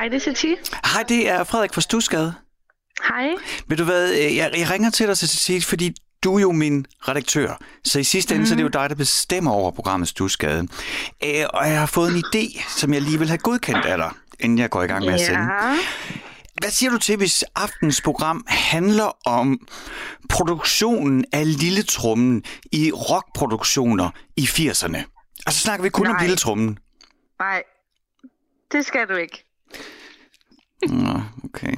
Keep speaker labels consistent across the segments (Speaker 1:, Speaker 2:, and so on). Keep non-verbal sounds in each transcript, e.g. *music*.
Speaker 1: Hej, det er Ceci.
Speaker 2: Hej, det er Frederik fra Stusgade.
Speaker 1: Hej.
Speaker 2: Ved du hvad, øh, jeg, jeg ringer til dig, Ceci, fordi du er jo min redaktør. Så i sidste ende, mm. så er det jo dig, der bestemmer over programmet Stusgade. Øh, og jeg har fået en idé, som jeg lige vil have godkendt af dig, inden jeg går i gang med at sende. Hvad siger du til, hvis aftens program handler om produktionen af Lille Trummen i rockproduktioner i 80'erne? Og så snakker vi kun Nej. om
Speaker 1: Nej.
Speaker 2: Lille Trummen.
Speaker 1: Nej, det skal du ikke.
Speaker 2: Nå, okay.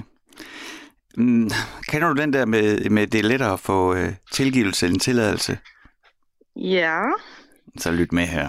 Speaker 2: Mm, kender du den der med, med det er lettere at få øh, tilgivelse end tilladelse?
Speaker 1: Ja.
Speaker 2: Så lyt med her.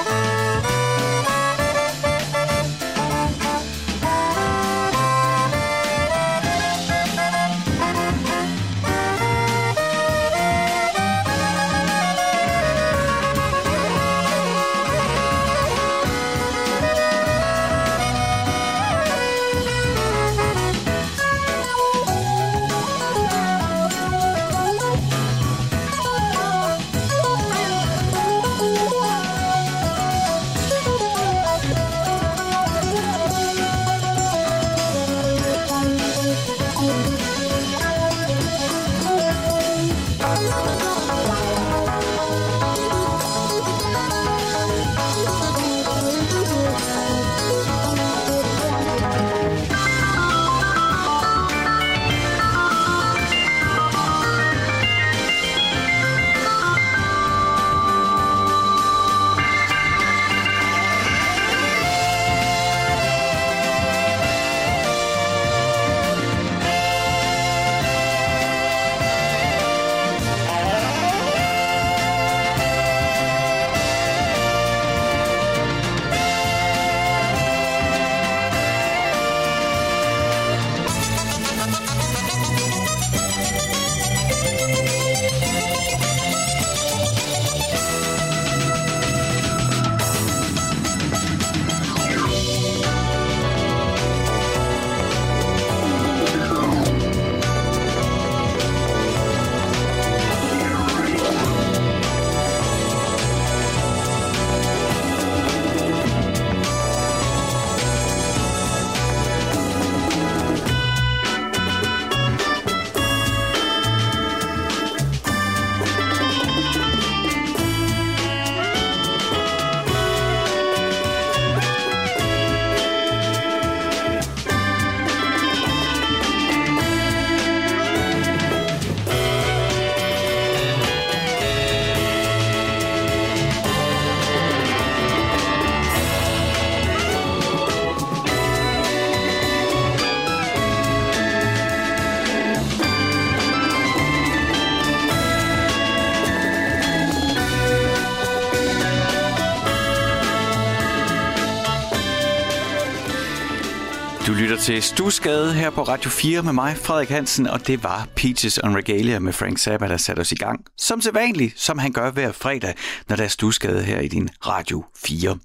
Speaker 2: til Stusgade her på Radio 4 med mig, Frederik Hansen, og det var Peaches on Regalia med Frank Zappa, der satte os i gang. Som sædvanligt, som han gør hver fredag, når der er Stusgade her i din Radio 4.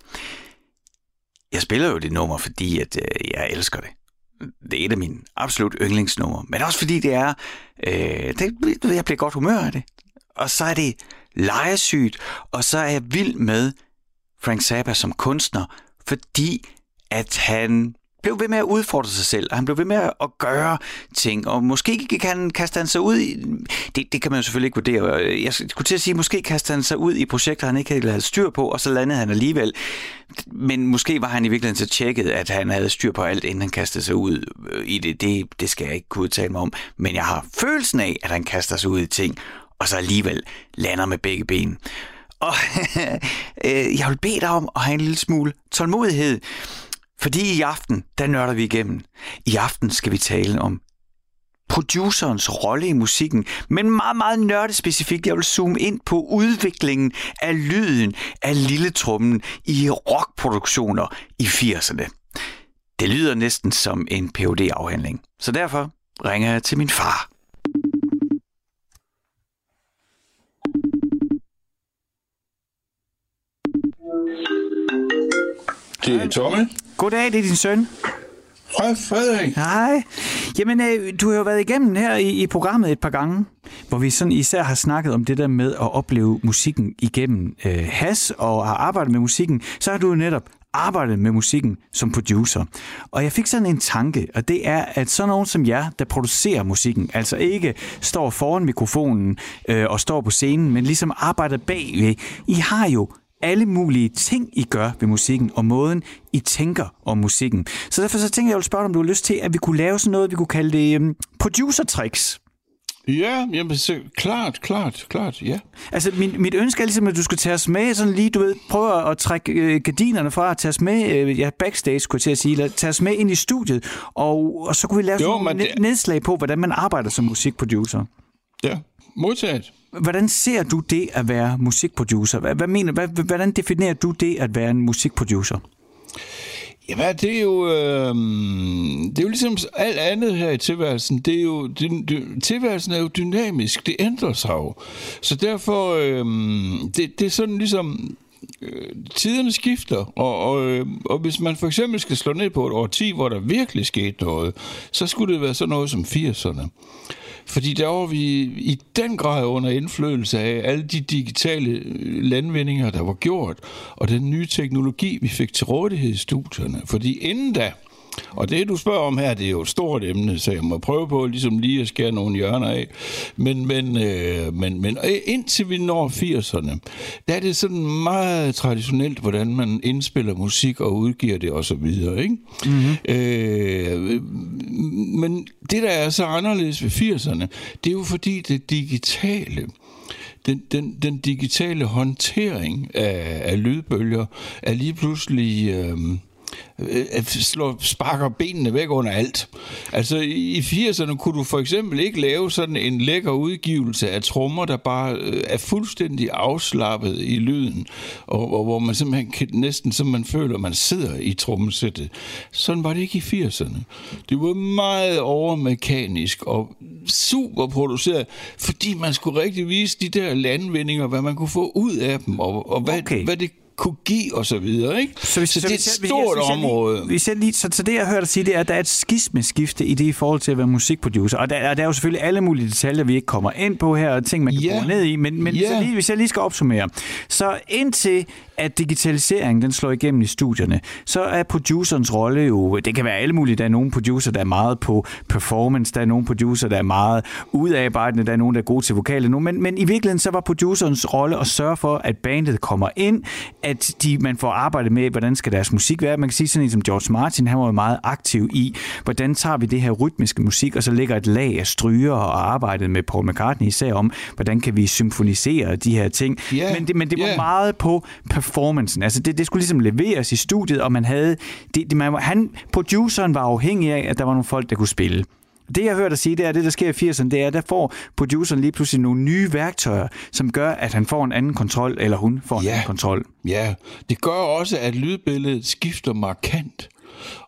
Speaker 2: Jeg spiller jo det nummer, fordi at, øh, jeg elsker det. Det er et af mine absolut yndlingsnumre, men også fordi det er, øh, det, jeg bliver godt humør af det. Og så er det lejesygt, og så er jeg vild med Frank Zappa som kunstner, fordi at han blev ved med at udfordre sig selv, og han blev ved med at gøre ting, og måske kan kaste han sig ud i, det, det kan man jo selvfølgelig ikke vurdere, jeg skulle til at sige, måske kaste han sig ud i projekter, han ikke havde styr på, og så landede han alligevel, men måske var han i virkeligheden så tjekket, at han havde styr på alt, inden han kastede sig ud øh, i det, det, det skal jeg ikke kunne udtale mig om, men jeg har følelsen af, at han kaster sig ud i ting, og så alligevel lander med begge ben. Og *laughs* øh, jeg vil bede dig om at have en lille smule tålmodighed, fordi i aften, der nørder vi igennem. I aften skal vi tale om producerens rolle i musikken, men meget, meget nørdespecifikt. Jeg vil zoome ind på udviklingen af lyden af lille trummen i rockproduktioner i 80'erne. Det lyder næsten som en phd afhandling så derfor ringer jeg til min far.
Speaker 3: Det er Tommy.
Speaker 2: Goddag, det er din søn.
Speaker 3: Hej, Frederik.
Speaker 2: Hej. Jamen, øh, du har jo været igennem her i, i programmet et par gange, hvor vi sådan især har snakket om det der med at opleve musikken igennem øh, has og har arbejdet med musikken. Så har du jo netop arbejdet med musikken som producer. Og jeg fik sådan en tanke, og det er, at sådan nogen som jer, der producerer musikken, altså ikke står foran mikrofonen øh, og står på scenen, men ligesom arbejder bagved, I har jo alle mulige ting, I gør ved musikken, og måden, I tænker om musikken. Så derfor så tænker jeg, jeg vil spørge dig, om du har lyst til, at vi kunne lave sådan noget, vi kunne kalde det um, producer-tricks.
Speaker 3: Ja, jamen, så, klart, klart, klart, ja.
Speaker 2: Altså, min, mit ønske er ligesom, at du skal tage os med, sådan lige, du ved, prøve at trække øh, gardinerne fra, at tage os med, øh, ja, backstage, skulle jeg til at sige, eller tage os med ind i studiet, og, og så kunne vi lave jo, sådan det... nedslag på, hvordan man arbejder som musikproducer.
Speaker 3: Ja, modtaget.
Speaker 2: Hvordan ser du det at være musikproducer? Hvad, hvad mener, hvad, hvordan definerer du det at være en musikproducer?
Speaker 3: Jamen, det er jo, øh, det er jo ligesom alt andet her i tilværelsen. Det er jo, det, det, tilværelsen er jo dynamisk. Det ændrer sig jo. Så derfor, øh, det, det er sådan ligesom, Øh, tiderne skifter, og, og, øh, og hvis man for eksempel skal slå ned på et årti, hvor der virkelig skete noget, så skulle det være sådan noget som 80'erne. Fordi der var vi i den grad under indflydelse af alle de digitale øh, landvindinger, der var gjort, og den nye teknologi, vi fik til rådighed i studierne. Fordi inden da, og det, du spørger om her, det er jo et stort emne, så jeg må prøve på ligesom lige at skære nogle hjørner af. Men, men, øh, men, men indtil vi når 80'erne, der er det sådan meget traditionelt, hvordan man indspiller musik og udgiver det osv. Ikke? Mm-hmm. Øh, men det, der er så anderledes ved 80'erne, det er jo fordi det digitale, den, den, den digitale håndtering af, af lydbølger er lige pludselig... Øh, øh, slår, sparker benene væk under alt. Altså i 80'erne kunne du for eksempel ikke lave sådan en lækker udgivelse af trommer, der bare øh, er fuldstændig afslappet i lyden, og, og hvor man simpelthen kan, næsten som man føler, at man sidder i trommesættet. Sådan var det ikke i 80'erne. Det var meget overmekanisk og super produceret, fordi man skulle rigtig vise de der landvindinger, hvad man kunne få ud af dem, og, og hvad, okay. hvad det kunne give og så videre. Ikke? Så, hvis, så, så det er et stort hvis, område.
Speaker 2: Jeg lige, så, så det, jeg hørte dig sige, det er, at der er et skismeskifte i det i forhold til at være musikproducer. Og der, der er jo selvfølgelig alle mulige detaljer, vi ikke kommer ind på her, og ting, man kan ja. ned i. Men, men hvis, jeg lige, hvis jeg lige skal opsummere. Så indtil at digitaliseringen den slår igennem i studierne, så er producerens rolle jo, det kan være alle mulige, der er nogle producer, der er meget på performance, der er nogle producer, der er meget udarbejdende, der er nogle, der er gode til vokale nu, men, men i virkeligheden så var producerens rolle at sørge for, at bandet kommer ind, at de, man får arbejdet med, hvordan skal deres musik være. Man kan sige sådan en som George Martin, han var jo meget aktiv i, hvordan tager vi det her rytmiske musik, og så lægger et lag af stryger og arbejdet med Paul McCartney især om, hvordan kan vi symfonisere de her ting. Yeah. Men det, men det var yeah. meget på performancen. Altså det, det skulle ligesom leveres i studiet, og man havde... Det, det, man, han, produceren var afhængig af, at der var nogle folk, der kunne spille. Det, jeg har hørt dig sige, det er, det, der sker i 80'erne, det er, at der får produceren lige pludselig nogle nye værktøjer, som gør, at han får en anden kontrol, eller hun får en ja, anden kontrol.
Speaker 3: Ja, det gør også, at lydbilledet skifter markant.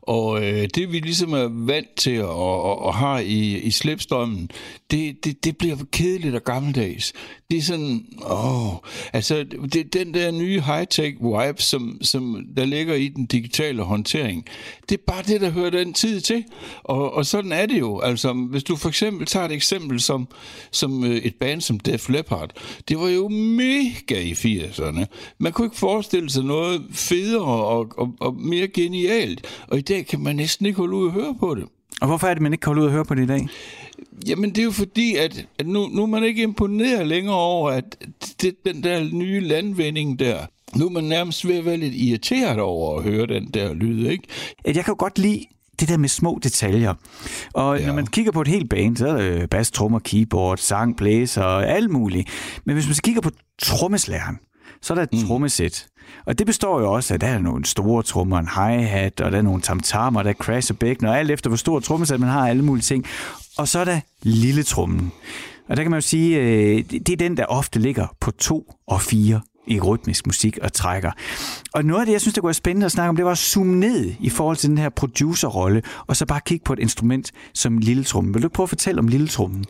Speaker 3: Og øh, det vi ligesom er vant til at, og, og har i, i slipstrømmen, det, det, det bliver kedeligt og gammeldags. Det er sådan, åh, altså det, den der nye high-tech vibe, som, som der ligger i den digitale håndtering, det er bare det, der hører den tid til. Og, og sådan er det jo. Altså, hvis du for eksempel tager et eksempel som, som øh, et band som Def Leppard, det var jo mega i 80'erne. Man kunne ikke forestille sig noget federe og, og, og mere genialt. Og i dag kan man næsten ikke holde ud at høre på det.
Speaker 2: Og hvorfor er det, man ikke kan holde ud at høre på det i dag?
Speaker 3: Jamen, det er jo fordi, at, at nu, nu er man ikke imponeret længere over, at det, den der nye landvinding der, nu er man nærmest ved at være lidt irriteret over at høre den der lyd, ikke?
Speaker 2: Jeg kan jo godt lide det der med små detaljer. Og ja. når man kigger på et helt band, så er der bass, trommer, keyboard, sang, blæser og alt muligt. Men hvis man så kigger på trommeslæren, så er der et mm. trommesæt. Og det består jo også af, at der er nogle store trommer, en hi-hat, og der er nogle tamtamer, der er crash og bækken, og alt efter, hvor stor trommesæt man har, alle mulige ting. Og så er der lille trommen. Og der kan man jo sige, øh, det er den, der ofte ligger på to og fire i rytmisk musik og trækker. Og noget af det, jeg synes, det kunne være spændende at snakke om, det var at zoome ned i forhold til den her producerrolle, og så bare kigge på et instrument som lille trummen. Vil du prøve at fortælle om lille trummen?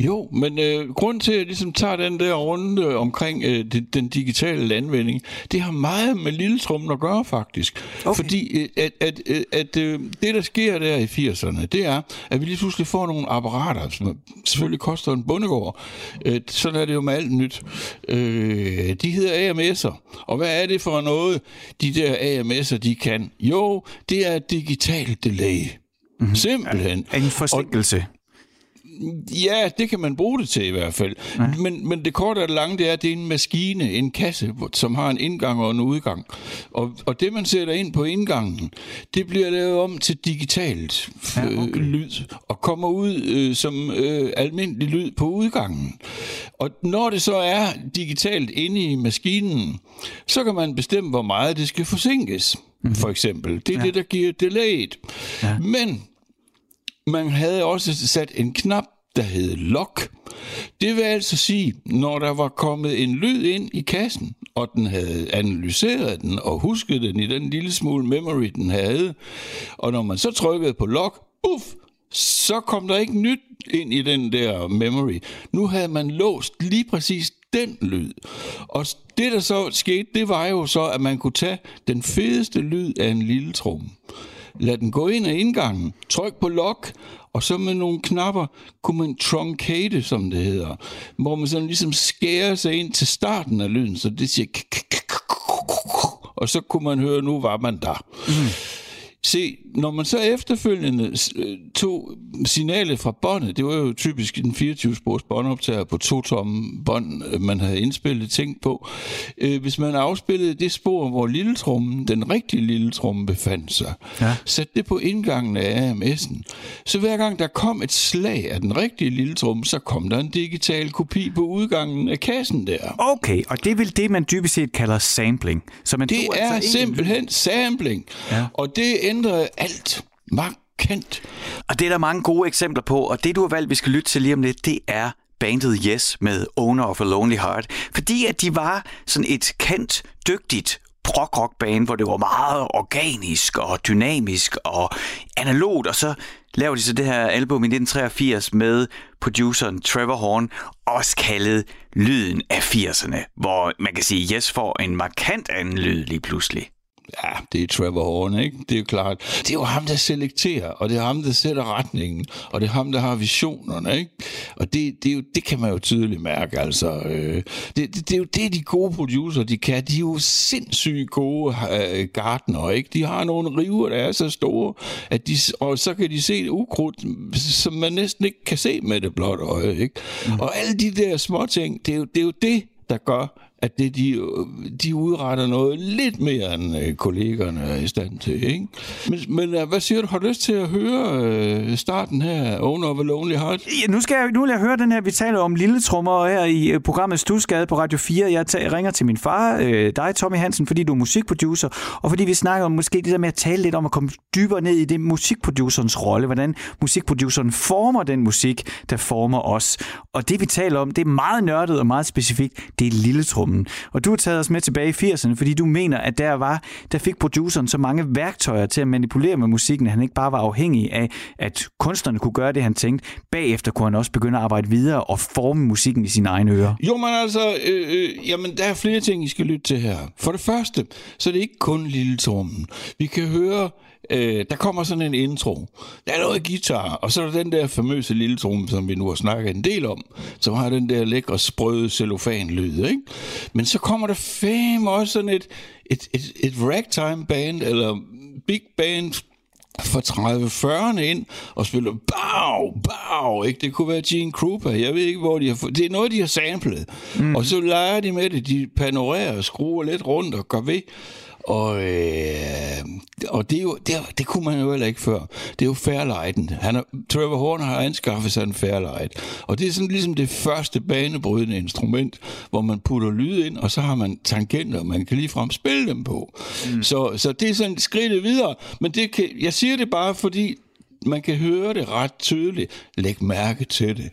Speaker 3: Jo, men øh, grund til, at jeg ligesom tager den der runde omkring øh, den, den digitale anvending, det har meget med lille trummen at gøre faktisk. Okay. Fordi øh, at, at, at, at øh, det, der sker der i 80'erne, det er, at vi lige pludselig får nogle apparater, som selvfølgelig koster en bundegård. Øh, sådan er det jo med alt nyt. Øh, de hedder AMS'er. Og hvad er det for noget, de der AMS'er, de kan? Jo, det er digital delay. Mm-hmm. Simpelthen.
Speaker 2: En forsinkelse. Og
Speaker 3: Ja, det kan man bruge det til i hvert fald. Ja. Men, men det korte og det lange, det er, at det er en maskine, en kasse, som har en indgang og en udgang. Og, og det, man sætter ind på indgangen, det bliver lavet om til digitalt ja, okay. øh, lyd, og kommer ud øh, som øh, almindelig lyd på udgangen. Og når det så er digitalt inde i maskinen, så kan man bestemme, hvor meget det skal forsinkes, mm-hmm. for eksempel. Det er ja. det, der giver delayet. Ja. Men man havde også sat en knap, der hed lock. Det vil altså sige, når der var kommet en lyd ind i kassen, og den havde analyseret den og husket den i den lille smule memory, den havde, og når man så trykkede på lock, uff, så kom der ikke nyt ind i den der memory. Nu havde man låst lige præcis den lyd. Og det, der så skete, det var jo så, at man kunne tage den fedeste lyd af en lille trum lad den gå ind ad indgangen, tryk på lock, og så med nogle knapper kunne man truncate, som det hedder, hvor man sådan ligesom skærer sig ind til starten af lyden, så det siger og så kunne man høre, nu var man der. Mm. Se, når man så efterfølgende øh, tog signalet fra båndet, det var jo typisk en 24-spors båndoptager på to tomme bånd, øh, man havde indspillet ting på. Øh, hvis man afspillede det spor, hvor lille trummen, den rigtige lille tromme befandt sig, ja. satte det på indgangen af AMS'en, så hver gang der kom et slag af den rigtige lille tromme, så kom der en digital kopi på udgangen af kassen der.
Speaker 2: Okay, og det er vel det, man dybest set kalder sampling.
Speaker 3: Så man det er altså simpelthen sampling. Ja. Og det ændrede alt markant.
Speaker 2: Og det er der mange gode eksempler på, og det du har valgt, vi skal lytte til lige om lidt, det er bandet Yes med Owner of a Lonely Heart. Fordi at de var sådan et kendt, dygtigt prog rock band, hvor det var meget organisk og dynamisk og analogt, og så lavede de så det her album i 1983 med produceren Trevor Horn, også kaldet Lyden af 80'erne, hvor man kan sige, Yes får en markant anden lyd lige pludselig.
Speaker 3: Ja, det er Trevor Horn, ikke? Det er jo klart. Det er jo ham, der selekterer, og det er ham, der sætter retningen, og det er ham, der har visionerne, ikke? Og det, det, er jo, det kan man jo tydeligt mærke, altså. Øh, det, det, det, er jo det, de gode producer, de kan. De er jo sindssygt gode øh, gardner, ikke? De har nogle river, der er så store, at de, og så kan de se det ukrudt, som man næsten ikke kan se med det blotte øje, ikke? Mm. Og alle de der små ting, det er jo det, er jo det der gør, at det, de, de udretter noget lidt mere, end øh, kollegerne er i stand til. Ikke? Men, men øh, hvad siger du? Har du lyst til at høre øh, starten her, Owner of a Lonely Heart?
Speaker 2: Ja, nu, skal jeg, nu vil jeg høre den her, vi taler om lille trommer her i programmet Stusgade på Radio 4. Jeg, tager, ringer til min far, øh, dig Tommy Hansen, fordi du er musikproducer, og fordi vi snakker om måske det der med at tale lidt om at komme dybere ned i det musikproducerens rolle, hvordan musikproduceren former den musik, der former os. Og det vi taler om, det er meget nørdet og meget specifikt, det er lille trommer albummen. Og du har taget os med tilbage i 80'erne, fordi du mener, at der var, der fik produceren så mange værktøjer til at manipulere med musikken, at han ikke bare var afhængig af, at kunstnerne kunne gøre det, han tænkte. Bagefter kunne han også begynde at arbejde videre og forme musikken i sine egne ører.
Speaker 3: Jo, men altså, øh, øh, jamen, der er flere ting, I skal lytte til her. For det første, så er det ikke kun lille Tormen. Vi kan høre øh, der kommer sådan en intro. Der er noget guitar, og så er der den der famøse lille trum, som vi nu har snakket en del om, som har den der lækre, sprøde cellofan-lyd, ikke? Men så kommer der fem også sådan et, et, et, et ragtime band, eller big band
Speaker 4: for 30-40'erne ind og spiller bag, bag, ikke? Det kunne være Gene Krupa. Jeg ved ikke, hvor de har. Det er noget, de har samlet. Mm. Og så leger de med det. De panorerer og skruer lidt rundt og går ved. Og, øh, og det, er jo, det, det kunne man jo heller ikke før. Det er jo Fairlighten. Han er, Trevor Horn har anskaffet sig en Fairlight. Og det er sådan ligesom det første banebrydende instrument, hvor man putter lyd ind, og så har man tangenter, man kan ligefrem spille dem på. Mm. Så, så det er sådan skridt videre. Men det kan, jeg siger det bare, fordi man kan høre det ret tydeligt. Læg mærke til det.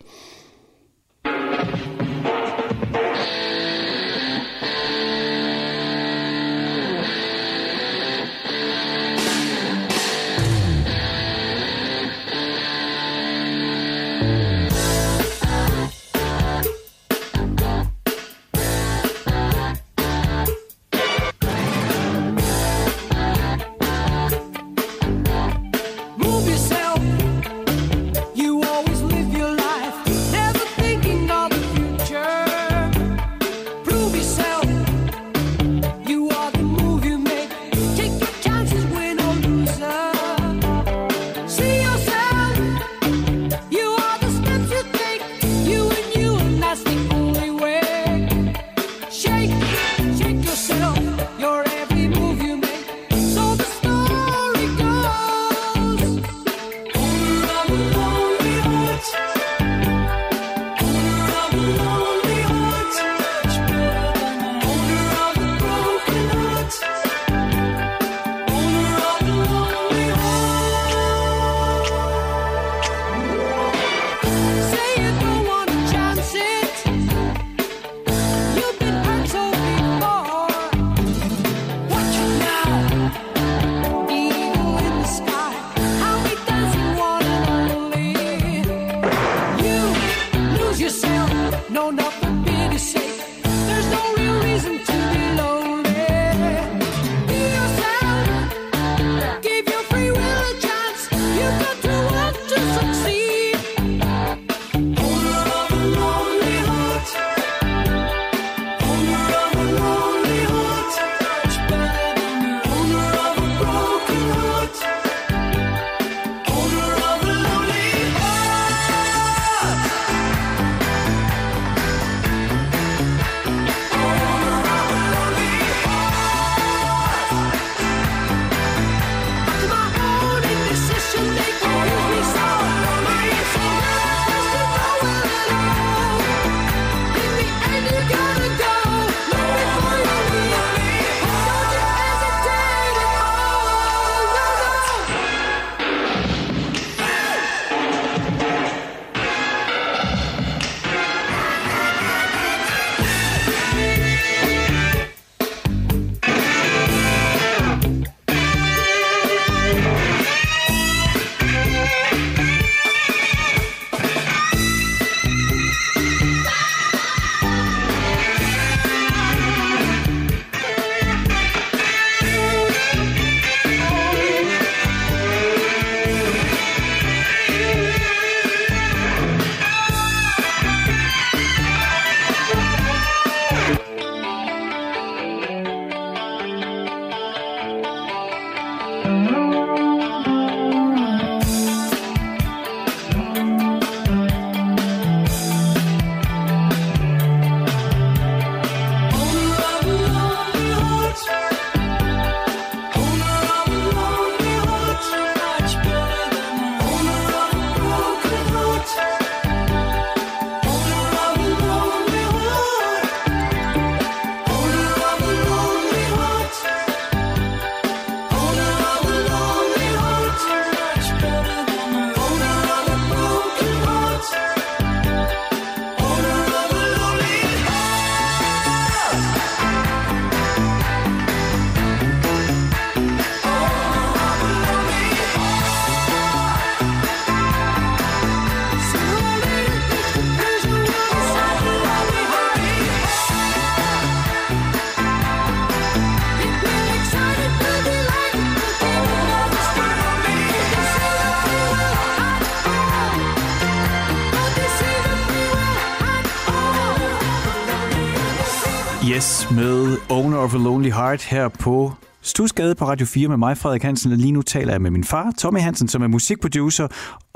Speaker 2: Owner of a Lonely Heart her på Stusgade på Radio 4 med mig, Frederik Hansen, og lige nu taler jeg med min far, Tommy Hansen, som er musikproducer,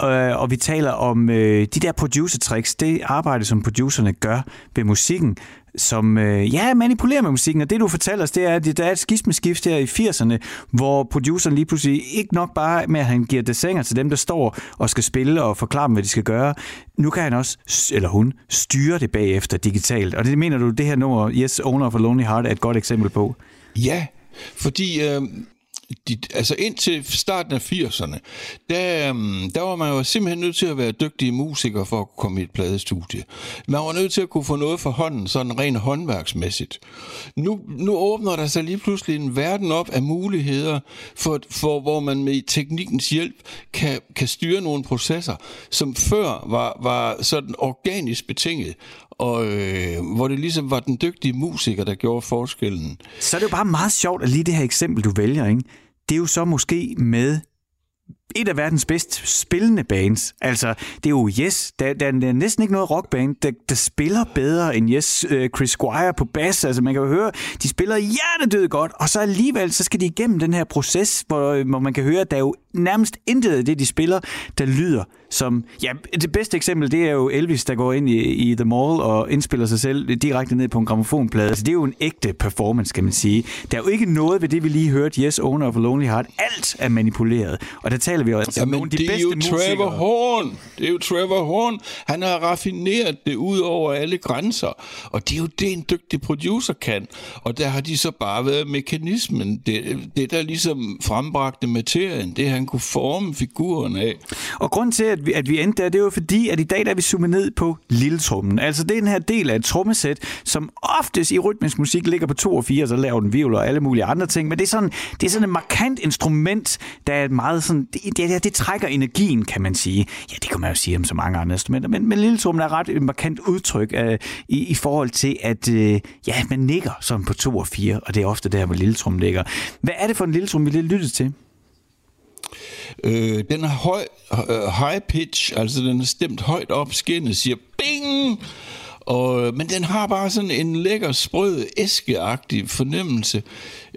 Speaker 2: øh, og vi taler om øh, de der producer-tricks, det arbejde, som producerne gør ved musikken, som øh, ja, manipulerer med musikken. Og det, du fortæller os, det er, at der er et skismeskift her i 80'erne, hvor produceren lige pludselig ikke nok bare med, at han giver desinger til dem, der står og skal spille og forklare dem, hvad de skal gøre. Nu kan han også, eller hun, styre det bagefter digitalt. Og det mener du, det her nummer, Yes, Owner of a Lonely Heart, er et godt eksempel på?
Speaker 3: Ja, fordi øh, de, altså indtil starten af 80'erne, der, øhm, der var man jo simpelthen nødt til at være dygtig musiker for at komme i et pladestudie. Man var nødt til at kunne få noget for hånden, sådan rent håndværksmæssigt. Nu, nu åbner der sig lige pludselig en verden op af muligheder, for, for hvor man med teknikkens hjælp kan, kan styre nogle processer, som før var, var sådan organisk betinget og øh, hvor det ligesom var den dygtige musiker, der gjorde forskellen.
Speaker 2: Så er det jo bare meget sjovt, at lige det her eksempel, du vælger, ikke? det er jo så måske med et af verdens bedst spillende bands. Altså, det er jo Yes. Der, der, der er næsten ikke noget rockband, der, der spiller bedre end Yes. Øh, Chris Squire på bass. Altså, man kan jo høre, de spiller hjertedød godt, og så alligevel, så skal de igennem den her proces, hvor, hvor man kan høre, at der er jo nærmest intet af det, de spiller, der lyder som... Ja, det bedste eksempel, det er jo Elvis, der går ind i, i The Mall og indspiller sig selv direkte ned på en gramofonplade. Altså, det er jo en ægte performance, kan man sige. Der er jo ikke noget ved det, vi lige hørte, Yes, Owner of a Lonely Heart. Alt er manipuleret. Og der taler vi jo altså
Speaker 3: Jamen, nogle af de det bedste er jo musikere. Trevor Horn. Det er jo Trevor Horn. Han har raffineret det ud over alle grænser. Og det er jo det, en dygtig producer kan. Og der har de så bare været mekanismen. Det, det der ligesom frembragte materien, det han kunne forme figuren af.
Speaker 2: Og grund til, at vi, at vi endte der, det er fordi, at i dag der er vi zoomet ned på lilletrummen. Altså det er den her del af et trommesæt, som oftest i rytmisk musik ligger på 2 og 4, så laver den violer og alle mulige andre ting. Men det er sådan, det er sådan et markant instrument, der er meget sådan, det, det, det trækker energien, kan man sige. Ja, det kan man jo sige om så mange andre instrumenter, men, men lilletrummen er ret et markant udtryk øh, i, i forhold til, at øh, ja, man nikker sådan på 2 og 4, og det er ofte der, hvor lilletrummen ligger. Hvad er det for en lilletrum, vi lige lytter til?
Speaker 3: Øh, den er høj, uh, high pitch, altså den er stemt højt op, skinnet siger bing! Og, men den har bare sådan en lækker, sprød, æskeagtig fornemmelse,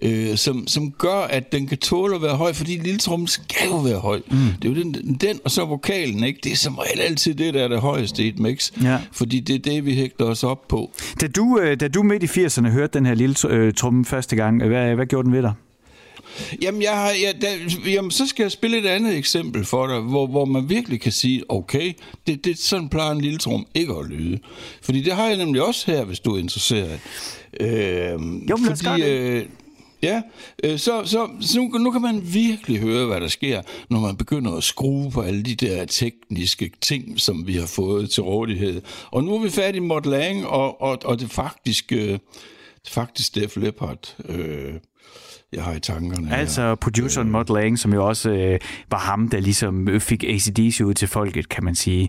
Speaker 3: øh, som, som gør, at den kan tåle at være høj, fordi lille trum skal jo være høj. Mm. Det er jo den, den, og så vokalen, ikke? det er som regel altid det, der er det højeste i et mix, ja. fordi det er det, vi hægter os op på.
Speaker 2: Da du, øh, da du midt i 80'erne hørte den her lille øh, tromme første gang, hvad, hvad gjorde den ved dig?
Speaker 3: Jamen, jeg har, jeg, der, jamen, så skal jeg spille et andet eksempel for dig, hvor, hvor man virkelig kan sige, okay, det, det sådan plejer en lille trum ikke at lyde. Fordi det har jeg nemlig også her, hvis du er interesseret.
Speaker 2: Øh, jo, men fordi, øh,
Speaker 3: Ja, øh, så, så, så nu, nu kan man virkelig høre, hvad der sker, når man begynder at skrue på alle de der tekniske ting, som vi har fået til rådighed. Og nu er vi færdige med Lang og, og, og det faktisk, øh, faktisk Def Leppard. Øh, jeg har i tankerne.
Speaker 2: Altså produceren øh, Mod Lang, som jo også øh, var ham, der ligesom fik ACDC ud til folket, kan man sige.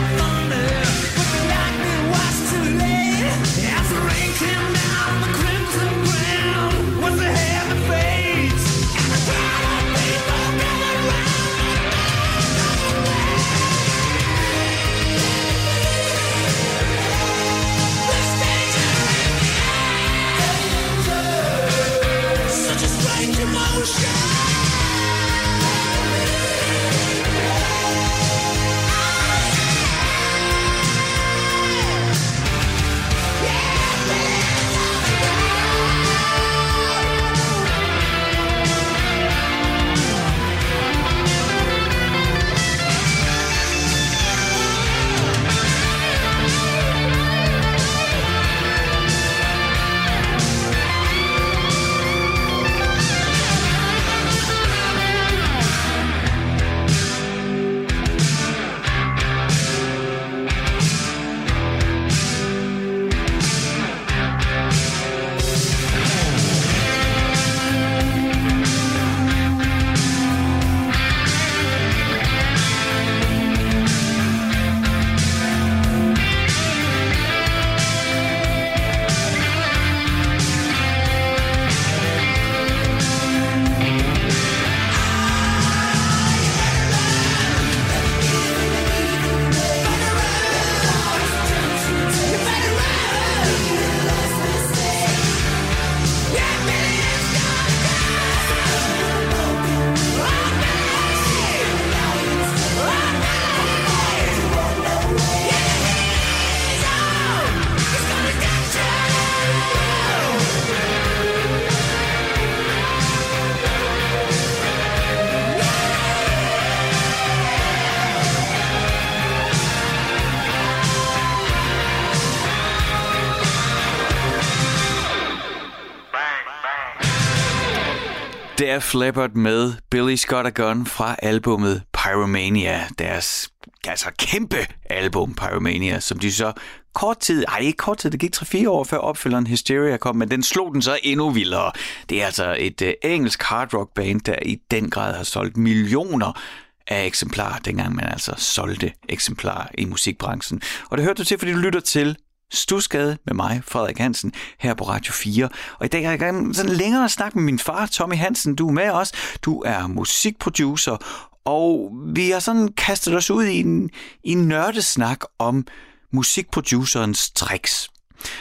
Speaker 2: Def Leppard med Billy Scott a Gun fra albummet Pyromania, deres altså kæmpe album Pyromania, som de så kort tid, ej ikke kort tid, det gik 3-4 år før opfølgeren Hysteria kom, men den slog den så endnu vildere. Det er altså et uh, engelsk hard rock band, der i den grad har solgt millioner af eksemplarer, dengang man altså solgte eksemplarer i musikbranchen. Og det hørte du til, fordi du lytter til Stusgade med mig, Frederik Hansen, her på Radio 4. Og i dag har jeg gerne sådan længere snak med min far, Tommy Hansen. Du er med os. Du er musikproducer, og vi har sådan kastet os ud i en, i en nørdesnak om musikproducerens tricks.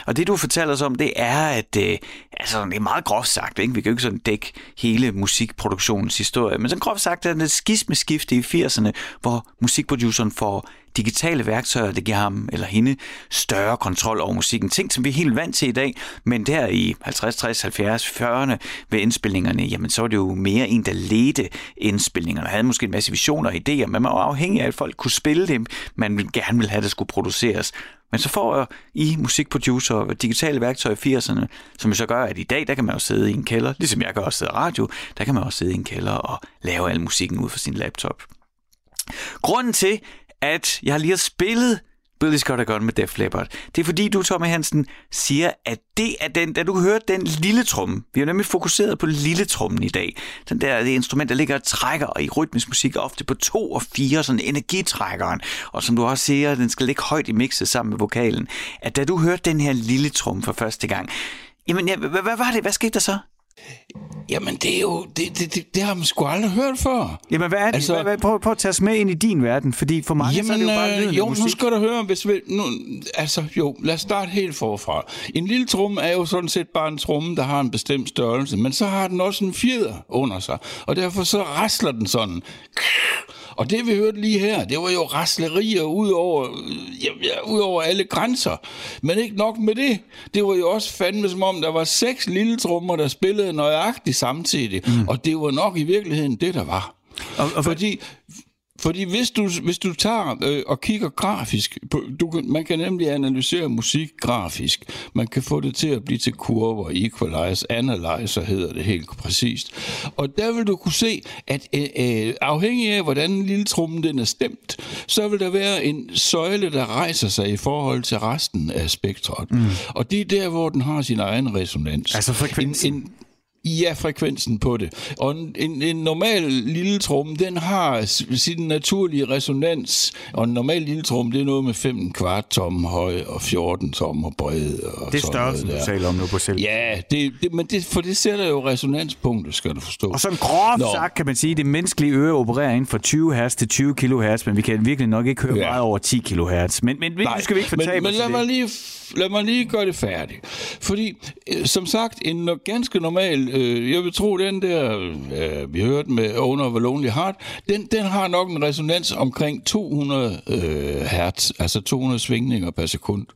Speaker 2: Og det, du fortæller os om, det er, at øh, altså, det er meget groft sagt, ikke? vi kan jo ikke sådan dække hele musikproduktionens historie, men sådan groft sagt er det et skismeskifte i 80'erne, hvor musikproduceren får digitale værktøjer, det giver ham eller hende større kontrol over musikken. Ting, som vi er helt vant til i dag, men der i 50, 60, 70, 40'erne ved indspilningerne, jamen så var det jo mere en, der ledte indspilningerne, havde måske en masse visioner og idéer, men man var afhængig af, at folk kunne spille dem, man gerne ville have, at det skulle produceres. Men så får I musikproducer og digitale værktøjer i 80'erne, som så gør, at i dag, der kan man jo sidde i en kælder, ligesom jeg kan også sidde i radio, der kan man også sidde i en kælder og lave al musikken ud fra sin laptop. Grunden til, at jeg lige har spillet Billy Scott Gun med Def Leppard. Det er fordi, du, Tommy Hansen, siger, at det er den, da du hørte den lille tromme. Vi har nemlig fokuseret på lille trommen i dag. Den der det instrument, der ligger og trækker i rytmisk musik ofte på to og fire, sådan energitrækkeren. Og som du også siger, den skal ligge højt i mixet sammen med vokalen. At da du hørte den her lille tromme for første gang, jamen, ja, hvad, hvad var det? Hvad skete der så?
Speaker 3: Jamen, det er jo, det, det, det, det har man sgu aldrig hørt før.
Speaker 2: Jamen, hvad er det? Altså, hvad, prøv, prøv at tage os med ind i din verden, fordi for mange
Speaker 3: jamen,
Speaker 2: så er det jo bare
Speaker 3: øh, Jo, musik. nu skal du høre, hvis vi, nu, altså, jo, lad os starte helt forfra. En lille tromme er jo sådan set bare en tromme, der har en bestemt størrelse, men så har den også en fjeder under sig, og derfor så rasler den sådan. Og det vi hørte lige her, det var jo raslerier ud over, ja, ja, ud over alle grænser. Men ikke nok med det. Det var jo også fandme som om, der var seks lille trommer, der spillede nøjagtigt samtidig. Mm. Og det var nok i virkeligheden det, der var. Og, og Fordi Fordi hvis du, hvis du tager øh, og kigger grafisk, på, du kan, man kan nemlig analysere musik grafisk. Man kan få det til at blive til kurver, equalize, analyzer hedder det helt præcist. Og der vil du kunne se, at øh, øh, afhængig af, hvordan en lille trummen den er stemt, så vil der være en søjle, der rejser sig i forhold til resten af spektret. Mm. Og det er der, hvor den har sin egen resonans.
Speaker 2: Altså frekvensen?
Speaker 3: En, en, Ja, frekvensen på det. Og en, en, normal lille trum, den har sin naturlige resonans. Og en normal lille trum, det er noget med 5 kvart tom høj og 14 tom og bred. Og
Speaker 2: det er størrelsen, du taler om nu på selv.
Speaker 3: Ja, det, det, men det, for det sætter jo resonanspunktet, skal du forstå.
Speaker 2: Og sådan groft sagt kan man sige, at det menneskelige øre opererer inden for 20 Hz til 20 kHz, men vi kan virkelig nok ikke høre ja. meget over 10 kHz. Men, men Nej, nu skal vi ikke fortabe
Speaker 3: men, men lad mig lige lad mig lige gøre det færdigt. Fordi, øh, som sagt, en ganske normal, øh, jeg vil tro, den der, øh, vi hørte med Owner of a Lonely Heart, den, den har nok en resonans omkring 200 øh, hertz, altså 200 svingninger per sekund.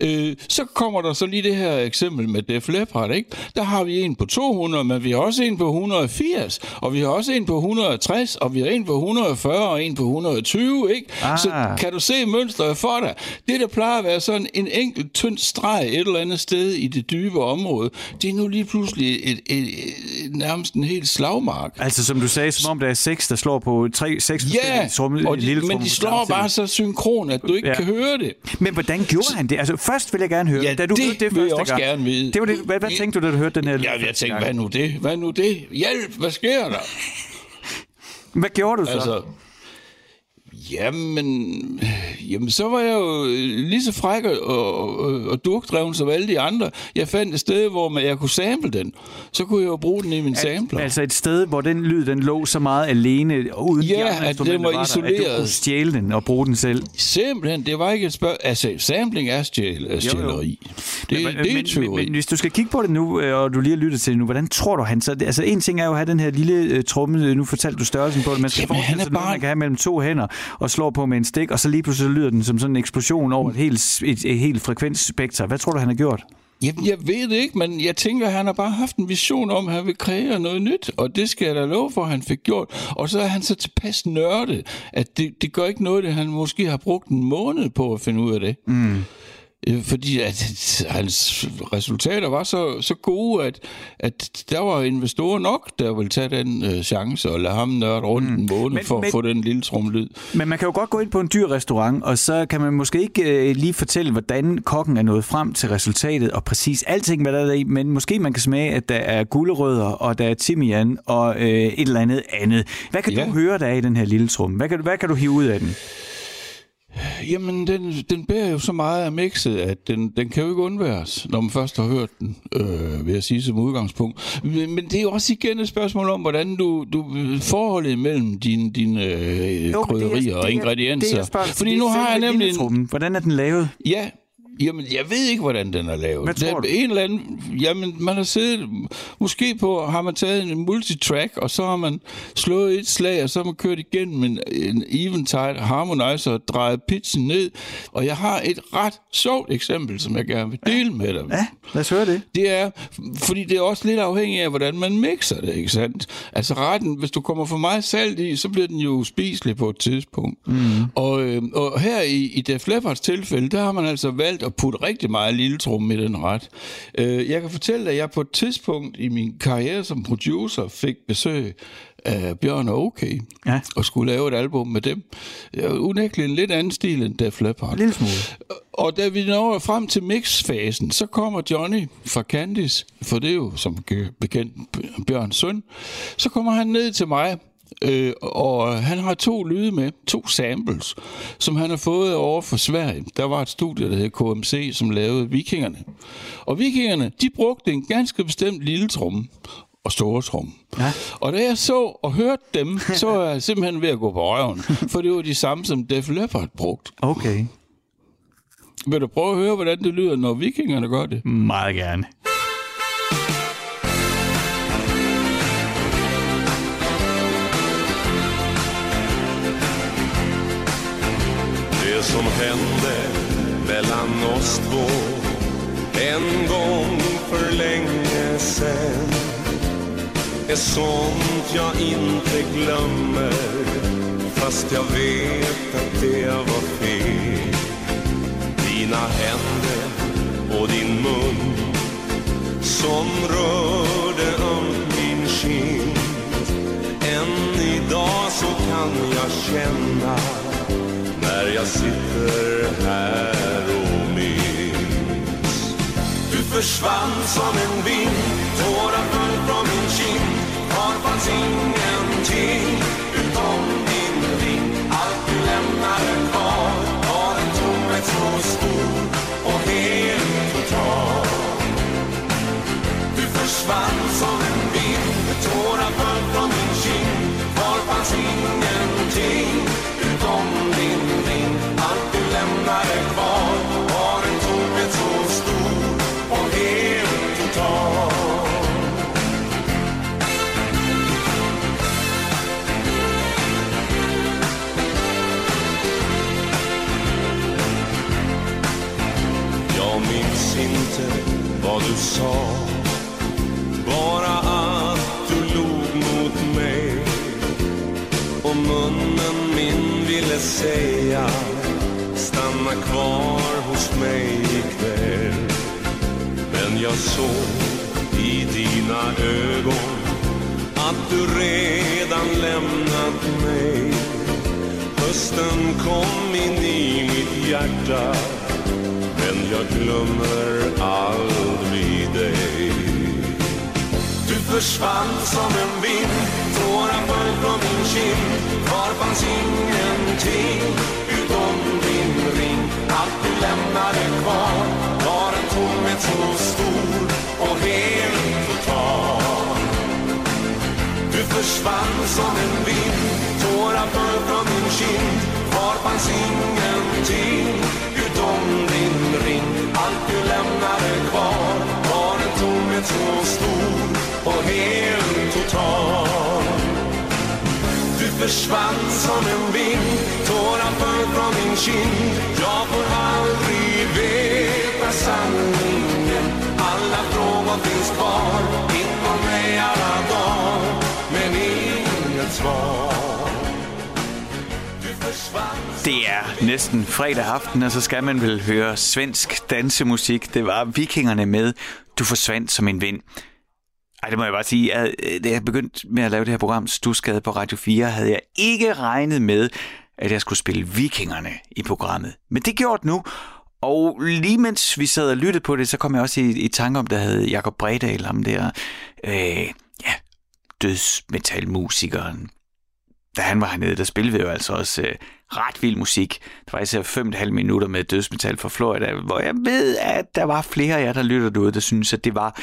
Speaker 3: Øh, så kommer der så lige det her eksempel med Def Leppard, ikke? Der har vi en på 200, men vi har også en på 180, og vi har også en på 160, og vi har en på 140 og en på 120, ikke? Ah. Så kan du se mønstret for dig? Det, der plejer at være sådan en enkelt tynd streg et eller andet sted i det dybe område, det er nu lige pludselig et, et, et, et, nærmest en helt slagmark.
Speaker 2: Altså som du sagde, som om der er seks, der slår på tre, seks
Speaker 3: ja, tromme, og de, lille men de slår bare så synkron, at du ikke ja. kan høre det.
Speaker 2: Men hvordan gjorde han det? Altså først vil jeg gerne høre,
Speaker 3: ja,
Speaker 2: da du
Speaker 3: det
Speaker 2: hørte
Speaker 3: det vil jeg også
Speaker 2: gang.
Speaker 3: gerne vide.
Speaker 2: Det var det, hvad, hvad tænkte du, da du hørte den her?
Speaker 3: Ja, jeg tænkte, hvad nu det? Hvad nu det? Hjælp, hvad sker der?
Speaker 2: Hvad gjorde du så? Altså,
Speaker 3: Jamen, jamen, så var jeg jo lige så fræk og, og, og durkdreven som alle de andre. Jeg fandt et sted, hvor man, jeg kunne sample den. Så kunne jeg jo bruge den i min sampler.
Speaker 2: Altså et sted, hvor den lyd, den lå så meget alene, uden
Speaker 3: ja, de at den var, var isoleret.
Speaker 2: Der, at du kunne stjæle den og bruge den selv.
Speaker 3: Simpelthen, det var ikke et spørgsmål. Altså, sampling er stjæl, stjæleri. Det, men, det er men,
Speaker 2: men, men, hvis du skal kigge på det nu, øh, og du lige har lyttet til det nu, hvordan tror du, han så... Altså, en ting er jo at have den her lille uh, tromme, nu fortalte du størrelsen på det, man skal Jamen, han er bare... man kan have mellem to hænder, og slår på med en stik, og så lige pludselig lyder den som sådan en eksplosion over et helt, et, et helt frekvensspektrum. Hvad tror du, han har gjort?
Speaker 3: Jamen, jeg ved det ikke, men jeg tænker, at han har bare haft en vision om, at han vil kreere noget nyt, og det skal jeg da love for, at han fik gjort. Og så er han så tilpas nørdet, at det, det gør ikke noget, at han måske har brugt en måned på at finde ud af det. Mm. Øh, fordi at hans resultater var så, så gode, at, at der var investorer nok, der ville tage den øh, chance og lade ham nørde rundt mm. en måned men, for men, at få den lille tromlyd.
Speaker 2: Men man kan jo godt gå ind på en dyr restaurant, og så kan man måske ikke øh, lige fortælle, hvordan kokken er nået frem til resultatet, og præcis alting, hvad der er i, men måske man kan smage, at der er gulerødder, og der er timian, og øh, et eller andet andet. Hvad kan ja. du høre, der er i den her lille trum? Hvad kan, hvad kan du hive ud af den?
Speaker 3: Jamen, den, den bærer jo så meget af mixet, at den, den kan jo ikke undværes, når man først har hørt den, øh, vil jeg sige som udgangspunkt. Men, men det er jo også igen et spørgsmål om, hvordan du, du forholdet mellem dine, dine øh, krydderier og ingredienser. Det er, det er
Speaker 2: Fordi nu har jeg nemlig... En, hvordan er den lavet?
Speaker 3: Ja, Jamen, jeg ved ikke, hvordan den er lavet.
Speaker 2: Hvad tror du?
Speaker 3: En eller anden, jamen, man har siddet, måske på, har man taget en multitrack, og så har man slået et slag, og så har man kørt igennem en, en Eventide harmonizer og drejet pitchen ned. Og jeg har et ret sjovt eksempel, som jeg gerne vil dele med dig.
Speaker 2: Ja, lad os høre det.
Speaker 3: Det er, fordi det er også lidt afhængigt af, hvordan man mixer det, ikke sandt? Altså retten, hvis du kommer for meget salt i, så bliver den jo spiselig på et tidspunkt. Mm. Og, øh, og her i, i Def Leppards tilfælde, der har man altså valgt at putte rigtig meget lille trum i den ret. Øh, jeg kan fortælle, at jeg på et tidspunkt i min karriere som producer fik besøg af Bjørn og OK, ja. og skulle lave et album med dem. Unægteligt en lidt anden stil end Def Leppard.
Speaker 2: Lille smule.
Speaker 3: Og da vi når frem til mixfasen, så kommer Johnny fra Candice, for det er jo som bekendt Bjørns søn, så kommer han ned til mig Øh, og han har to lyde med, to samples, som han har fået over for Sverige. Der var et studie, der hed KMC, som lavede Vikingerne. Og Vikingerne, de brugte en ganske bestemt lille tromme og store tromme. Ja. Og da jeg så og hørte dem, så var jeg simpelthen ved at gå på røven, for det var de samme, som Def Leppard brugt.
Speaker 2: Okay.
Speaker 3: Vil du prøve at høre, hvordan det lyder, når vikingerne gør det?
Speaker 2: Meget gerne. Som hände mellan oss två. En gång för länge sen. Är sånt jag inte glömmer
Speaker 5: Fast jag vet att det var fel. Dina händer och din mun Som rörde om min kind. Än idag så kan jag känna När jag sitter här och minns. Du försvann som en vind Tårar föll från min kind. Kvar fanns ingen säga Stanna kvar hos mig ikväll. Men jag såg i dina ögon Att du redan lämnat mig. Hösten kom in i mitt hjärta men jag glömmer aldrig dig försvann som en vind. Tårar föll från min kind Kvar fanns ingenting utom din ring. Allt du lämnade kvar. Var en tomhet så stor och helt total du försvann som en vind. Tårar föll från min kind Kvar fanns ingenting utom din ring. Allt du lämnade kvar. Var en tomhet så stor och helt total Du försvann som en vind Tårar föll från min kind Jag får aldrig veta sanningen Alla frågor finns kvar inom mig alla dagar Men inget svar
Speaker 2: Det er næsten fredag aften, og så skal man vel høre svensk dansemusik. Det var vikingerne med Du forsvandt som en vind. Ej, det må jeg bare sige. At, øh, da jeg begyndte med at lave det her program, Stusgade på Radio 4, havde jeg ikke regnet med, at jeg skulle spille vikingerne i programmet. Men det gjort nu, og lige mens vi sad og lyttede på det, så kom jeg også i, i tanke om, der havde Jakob Bredal, ham der, øh, ja, dødsmetalmusikeren. Da han var hernede, der spillede vi jo altså også øh, ret vild musik. Der var især 5,5 minutter med dødsmetal fra Florida, hvor jeg ved, at der var flere af jer, der lytter derude, der synes, at det var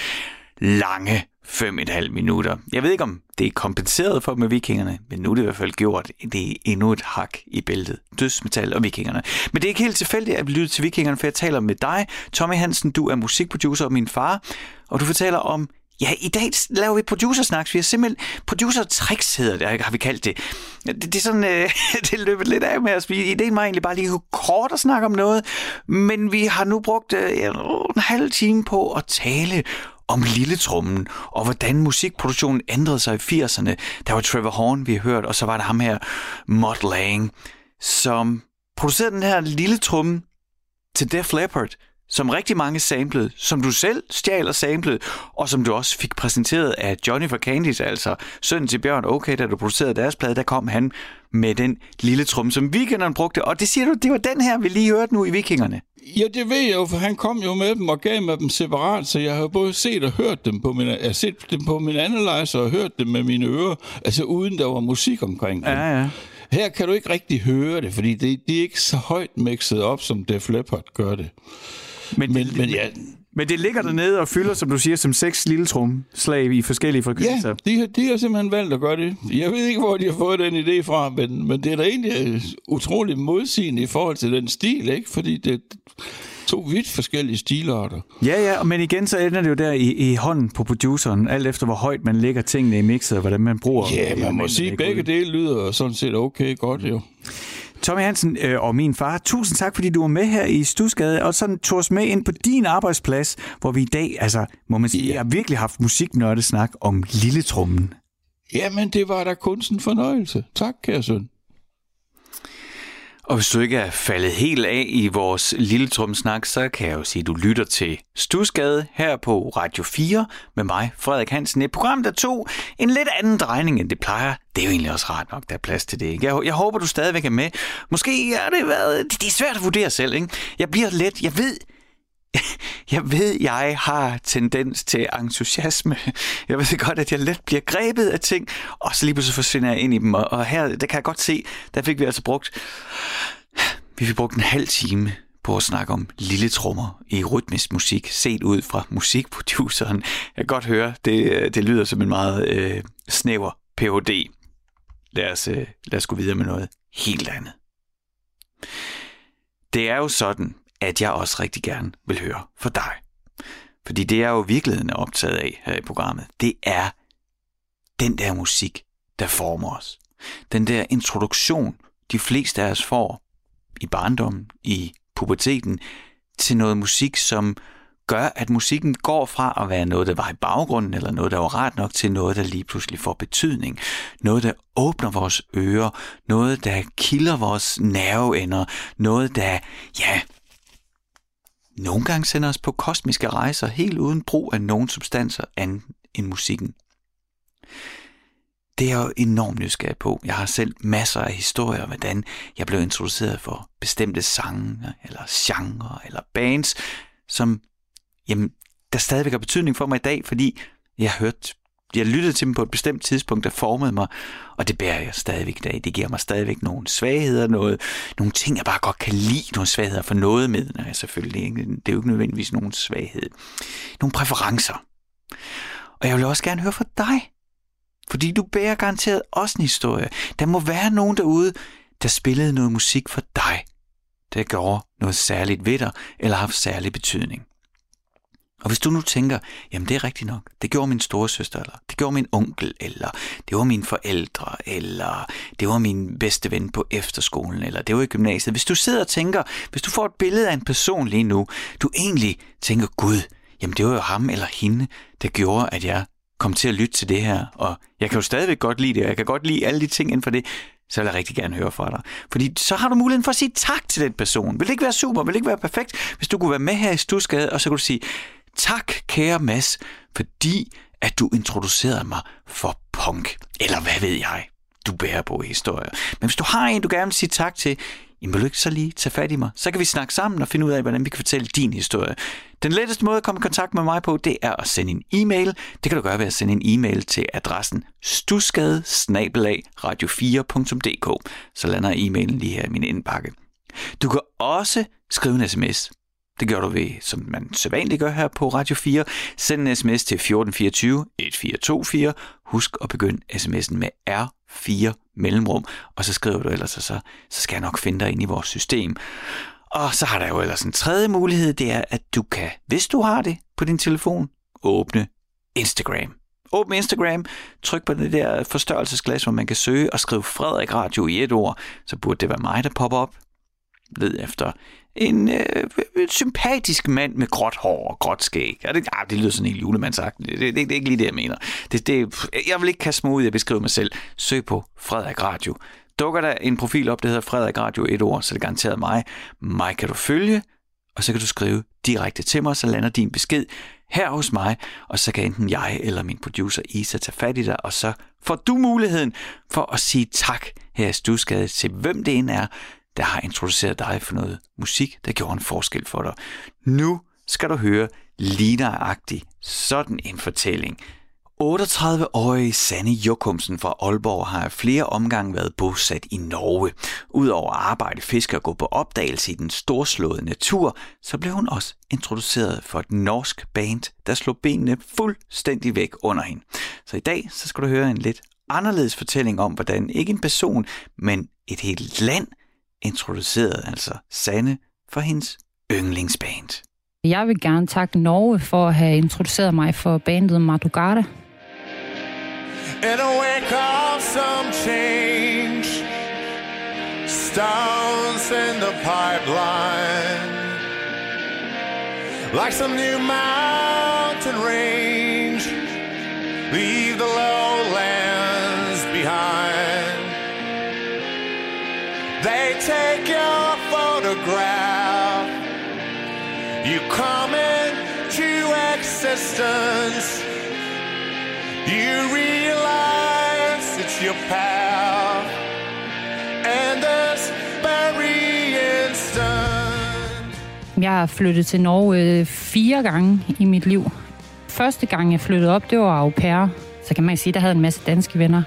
Speaker 2: lange 5,5 minutter. Jeg ved ikke, om det er kompenseret for med vikingerne, men nu er det i hvert fald gjort. Det er endnu et hak i bæltet. Dødsmetal og vikingerne. Men det er ikke helt tilfældigt, at vi lytter til vikingerne, for jeg taler med dig, Tommy Hansen. Du er musikproducer og min far, og du fortæller om Ja, i dag laver vi producersnaks. Vi har simpelthen producer tricks hedder det, har vi kaldt det. Det, det er sådan, øh, *laughs* det løbet lidt af med os. Ideen var egentlig bare lige kort at snakke om noget, men vi har nu brugt øh, en halv time på at tale om lilletrummen, og hvordan musikproduktionen ændrede sig i 80'erne. Der var Trevor Horn, vi har hørt, og så var der ham her, Mott Lang, som producerede den her lille trumme til Def Leppard, som rigtig mange samplede, som du selv stjal og samplede, og som du også fik præsenteret af Johnny for Candies, altså sønnen til Bjørn Okay, da du producerede deres plade, der kom han med den lille trum, som Vikingerne brugte. Og det siger du, det var den her, vi lige hørte nu i Vikingerne.
Speaker 3: Ja, det ved jeg jo, for han kom jo med dem og gav mig dem separat, så jeg har både set og hørt dem på min, jeg har set dem på min analyzer og hørt dem med mine ører, altså uden der var musik omkring dem.
Speaker 2: Ja, ja.
Speaker 3: Her kan du ikke rigtig høre det, fordi det, det er ikke så højt mixet op, som Def Leppard gør det.
Speaker 2: Men,
Speaker 3: Men, men ja,
Speaker 6: Men det ligger dernede og fylder, som du siger, som seks lille slag i forskellige frekvenser.
Speaker 3: ja de, har- de har simpelthen valgt at gøre det. Jeg ved ikke, hvor de har fået den idé fra, men, men det er da egentlig øh, utroligt modsigende i forhold til den stil, ikke? Fordi det to vidt forskellige stilarter.
Speaker 6: Ja, ja, men igen så ender det jo der i, i hånden på produceren, alt efter hvor højt man lægger tingene i mixet, og hvordan man bruger
Speaker 3: Ja, man må sige, at begge dele lyder sådan set okay godt, jo.
Speaker 6: Tommy Hansen øh, og min far, tusind tak, fordi du var med her i Stusgade, og sådan tog os med ind på din arbejdsplads, hvor vi i dag, altså, må man sige,
Speaker 3: Ja.
Speaker 6: har virkelig haft musiknørdesnak om lilletrummen.
Speaker 3: Jamen, det var da kun en fornøjelse. Tak, kære søn.
Speaker 2: Og hvis du ikke er faldet helt af i vores lille trumsnak, så kan jeg jo sige, at du lytter til Stusgade her på Radio 4 med mig, Frederik Hansen. Et program, der tog en lidt anden drejning, end det plejer. Det er jo egentlig også rart nok, der er plads til det. Ikke? Jeg, jeg håber, du stadigvæk er med. Måske er det været... Det, det er svært at vurdere selv, ikke? Jeg bliver lidt... Jeg ved, *laughs* jeg ved, jeg har tendens til entusiasme. Jeg ved godt, at jeg let bliver grebet af ting, og så lige pludselig forsvinder jeg ind i dem. Og her, der kan jeg godt se, der fik vi altså brugt, vi fik brugt en halv time på at snakke om lille trommer i rytmisk musik, set ud fra musikproduceren. Jeg kan godt høre, det, det lyder som en meget øh, snæver Ph.D. Lad os, øh, lad os gå videre med noget helt andet. Det er jo sådan, at jeg også rigtig gerne vil høre fra dig. Fordi det er jo virkeligheden er optaget af her i programmet. Det er den der musik, der former os. Den der introduktion, de fleste af os får i barndommen, i puberteten, til noget musik, som gør, at musikken går fra at være noget, der var i baggrunden, eller noget, der var rart nok, til noget, der lige pludselig får betydning. Noget, der åbner vores ører, noget, der kilder vores nerveender, noget, der, ja, nogle gange sender os på kosmiske rejser helt uden brug af nogen substanser andet end musikken. Det er jeg jo enormt nysgerrig på. Jeg har selv masser af historier, hvordan jeg blev introduceret for bestemte sange, eller genre, eller bands, som jamen, der stadigvæk har betydning for mig i dag, fordi jeg hørte jeg lyttede til dem på et bestemt tidspunkt, der formede mig, og det bærer jeg stadigvæk i dag. Det giver mig stadigvæk nogle svagheder, noget, nogle ting, jeg bare godt kan lide, nogle svagheder for noget med. Nej, selvfølgelig ikke. Det er jo ikke nødvendigvis nogen svaghed. Nogle præferencer. Og jeg vil også gerne høre fra dig. Fordi du bærer garanteret også en historie. Der må være nogen derude, der spillede noget musik for dig, der gjorde noget særligt ved dig, eller har haft særlig betydning. Og hvis du nu tænker, jamen det er rigtigt nok, det gjorde min storesøster, eller det gjorde min onkel, eller det var mine forældre, eller det var min bedste ven på efterskolen, eller det var i gymnasiet. Hvis du sidder og tænker, hvis du får et billede af en person lige nu, du egentlig tænker, gud, jamen det var jo ham eller hende, der gjorde, at jeg kom til at lytte til det her, og jeg kan jo stadigvæk godt lide det, og jeg kan godt lide alle de ting inden for det, så vil jeg rigtig gerne høre fra dig. Fordi så har du muligheden for at sige tak til den person. Vil det ikke være super? Vil det ikke være perfekt, hvis du kunne være med her i Stusgade, og så kunne du sige, Tak, kære Mads, fordi at du introducerede mig for punk. Eller hvad ved jeg? Du bærer på historier. Men hvis du har en, du gerne vil sige tak til, jamen vil du ikke så lige tage fat i mig? Så kan vi snakke sammen og finde ud af, hvordan vi kan fortælle din historie. Den letteste måde at komme i kontakt med mig på, det er at sende en e-mail. Det kan du gøre ved at sende en e-mail til adressen stusgade radio4.dk. Så lander e-mailen lige her i min indbakke. Du kan også skrive en sms. Det gør du ved, som man sædvanligt gør her på Radio 4. Send en sms til 1424 1424. Husk at begynde sms'en med R4 mellemrum, og så skriver du ellers, så, så skal jeg nok finde dig ind i vores system. Og så har der jo ellers en tredje mulighed, det er, at du kan, hvis du har det på din telefon, åbne Instagram. Åbne Instagram, tryk på det der forstørrelsesglas, hvor man kan søge og skrive Frederik Radio i et ord, så burde det være mig, der popper op. Led efter en øh, sympatisk mand med gråt hår og gråt skæg. Ja, det, ah, det lyder sådan helt julemandsagt. Det, det, det, det er ikke lige det, jeg mener. Det, det, jeg vil ikke kaste mig ud at beskrive mig selv. Søg på Frederik Radio. Dukker der en profil op, der hedder Frederik Radio et ord, så det er garanteret mig. Mig kan du følge, og så kan du skrive direkte til mig, så lander din besked her hos mig, og så kan enten jeg eller min producer Isa tage fat i dig, og så får du muligheden for at sige tak her i Stusgade til hvem det end er, der har introduceret dig for noget musik, der gjorde en forskel for dig. Nu skal du høre lina sådan en fortælling. 38-årige Sanne Jokumsen fra Aalborg har flere omgange været bosat i Norge. Udover at arbejde, fiske og gå på opdagelse i den storslåede natur, så blev hun også introduceret for et norsk band, der slog benene fuldstændig væk under hende. Så i dag så skal du høre en lidt anderledes fortælling om, hvordan ikke en person, men et helt land introducerede altså Sanne for hendes yndlingsband.
Speaker 7: Jeg vil gerne takke Norge for at have introduceret mig for bandet Madugada. In a wake of some change Stones in the pipeline Like some new mountain range Leave the lowlands
Speaker 8: take your photograph. You come into existence. You realize it's your path. And this very instant.
Speaker 7: Jeg har flyttet til Norge øh, fire gange i mit liv. Første gang, jeg flyttede op, det var au pair. Så kan man sige, at jeg havde en masse danske venner.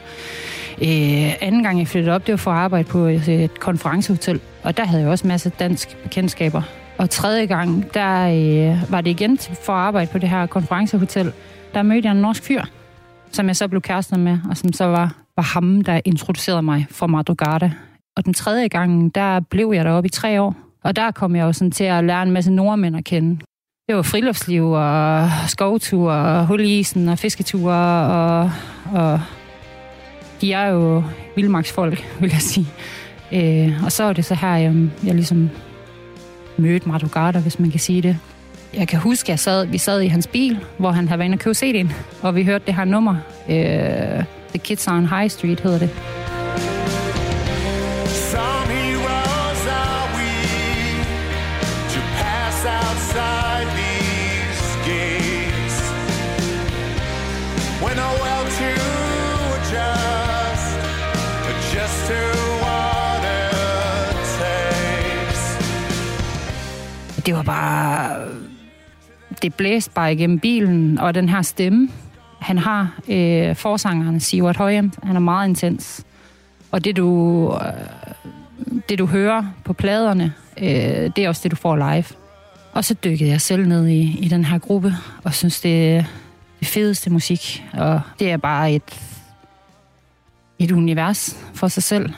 Speaker 7: Øh, anden gang, jeg flyttede op, det var for at arbejde på et, et konferencehotel. Og der havde jeg også masser masse danske bekendtskaber. Og tredje gang, der øh, var det igen for at arbejde på det her konferencehotel. Der mødte jeg en norsk fyr, som jeg så blev kærester med, og som så var, var ham, der introducerede mig for Madrugada. Og den tredje gang, der blev jeg deroppe i tre år. Og der kom jeg jo sådan til at lære en masse nordmænd at kende. Det var friluftsliv og skovtur og hul i isen og fisketure og, og de er jo vildmarksfolk, vil jeg sige. Øh, og så er det så her, jeg, jeg ligesom mødte Madrugada, hvis man kan sige det. Jeg kan huske, at sad, vi sad i hans bil, hvor han havde været inde og købe CD'en, og vi hørte det her nummer. Øh, The Kids on High Street hedder det. Det var bare... Det blæste bare igennem bilen, og den her stemme, han har, øh, forsangeren Sivert Højem, han er meget intens. Og det du, øh, det du hører på pladerne, øh, det er også det, du får live. Og så dykkede jeg selv ned i, i den her gruppe, og synes, det er det fedeste musik. Og det er bare et, et univers for sig selv.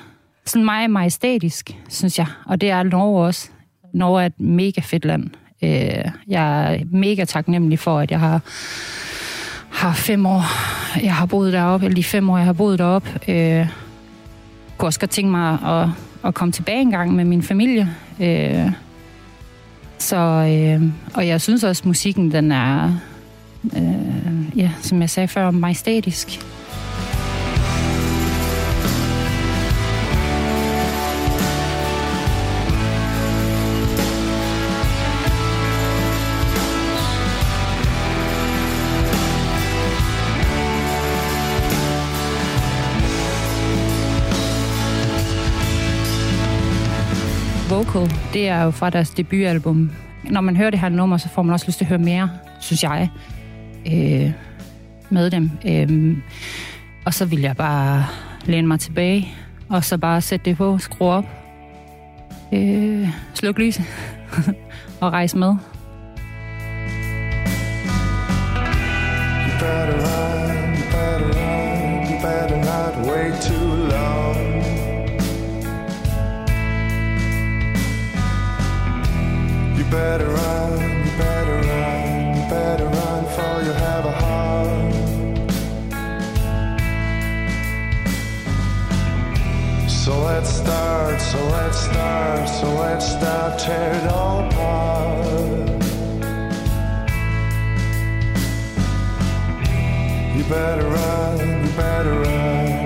Speaker 7: Sådan meget majestætisk, synes jeg. Og det er Norge også. Norge er et mega fedt land. Øh, jeg er mega taknemmelig for, at jeg har, har fem år, jeg har boet deroppe, eller de fem år, jeg har boet deroppe. Øh, kunne også godt tænke mig at, at komme tilbage en gang med min familie. Øh, så, øh, og jeg synes også, at musikken, den er, øh, ja, som jeg sagde før, majestætisk. Vocal, det er jo fra deres debutalbum. Når man hører det her nummer, så får man også lyst til at høre mere, synes jeg, øh, med dem. Øh, og så vil jeg bare læne mig tilbage, og så bare sætte det på, skrue op, øh, slukke lyset *laughs* og rejse med.
Speaker 8: You better let's start, so let's start, so let's start, tear it all apart. You better run, you better run,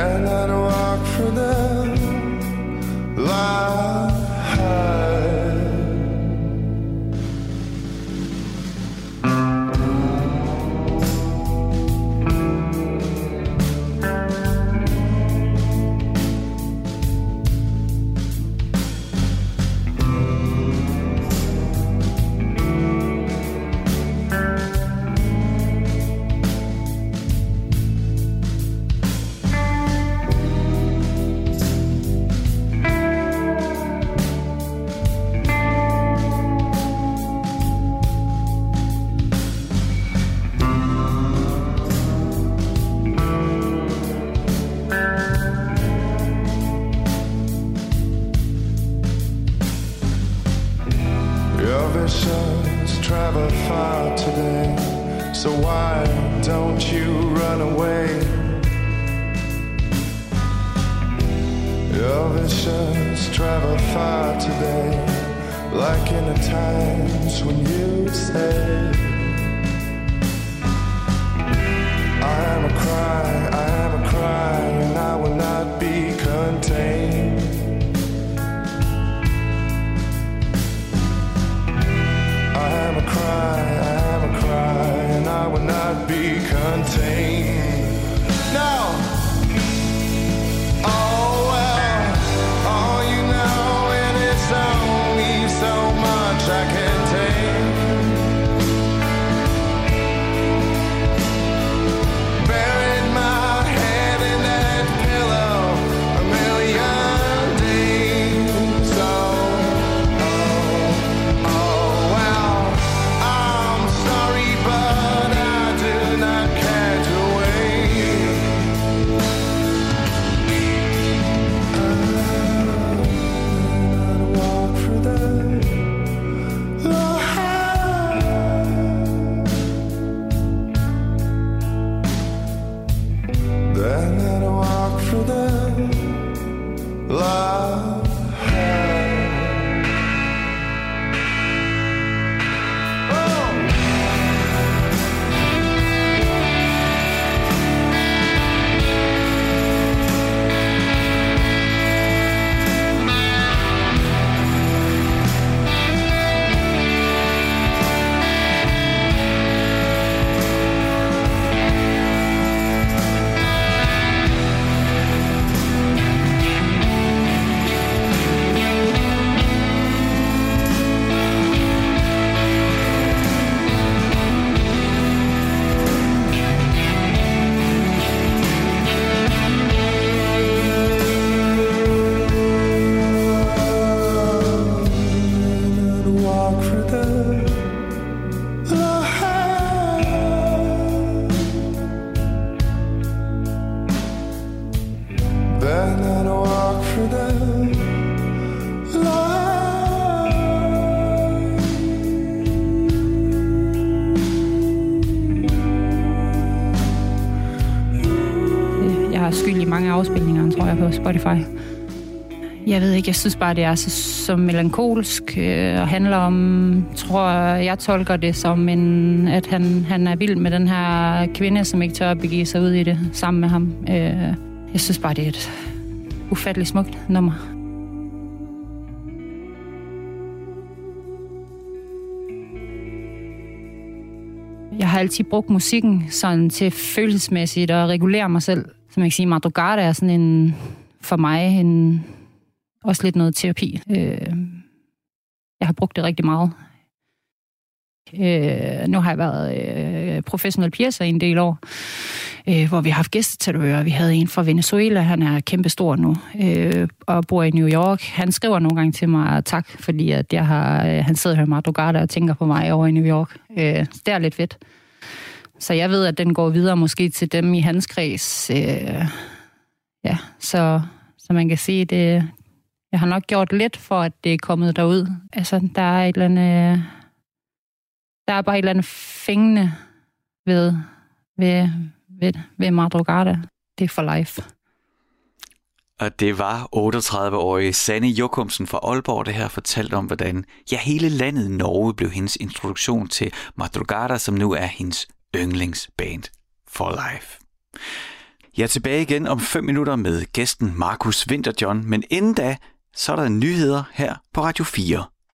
Speaker 8: and I'd walk for them.
Speaker 7: Jeg skyld i mange afspilninger, tror jeg, på Spotify. Jeg ved ikke, jeg synes bare, det er så, så melankolsk øh, og handler om, tror jeg tolker det som, en, at han, han er vild med den her kvinde, som ikke tør at begive sig ud i det sammen med ham. Øh, jeg synes bare, det er et ufatteligt smukt nummer. Jeg har altid brugt musikken sådan til følelsesmæssigt at regulere mig selv. Så man kan sige, Madrugada er sådan en, for mig en, også lidt noget terapi. Øh, jeg har brugt det rigtig meget. Øh, nu har jeg været øh, professionel piercer i en del år, øh, hvor vi har haft gæstetatuører. Vi havde en fra Venezuela, han er kæmpestor nu, øh, og bor i New York. Han skriver nogle gange til mig tak, fordi at jeg har, øh, han sidder her med Madrugada og tænker på mig over i New York. Øh, det er lidt fedt. Så jeg ved, at den går videre måske til dem i hans kreds. Øh, ja, så, så man kan sige, det, jeg har nok gjort lidt for, at det er kommet derud. Altså, der er et eller andet... Der er bare et eller andet fængende ved, ved, ved, ved Madrugada. Det er for life.
Speaker 2: Og det var 38-årige Sanne Jokumsen fra Aalborg, der her fortalte om, hvordan ja, hele landet Norge blev hendes introduktion til Madrugada, som nu er hendes yndlingsband for life. Jeg er tilbage igen om 5 minutter med gæsten Markus Winterjohn, men inden da, så er der nyheder her på Radio 4.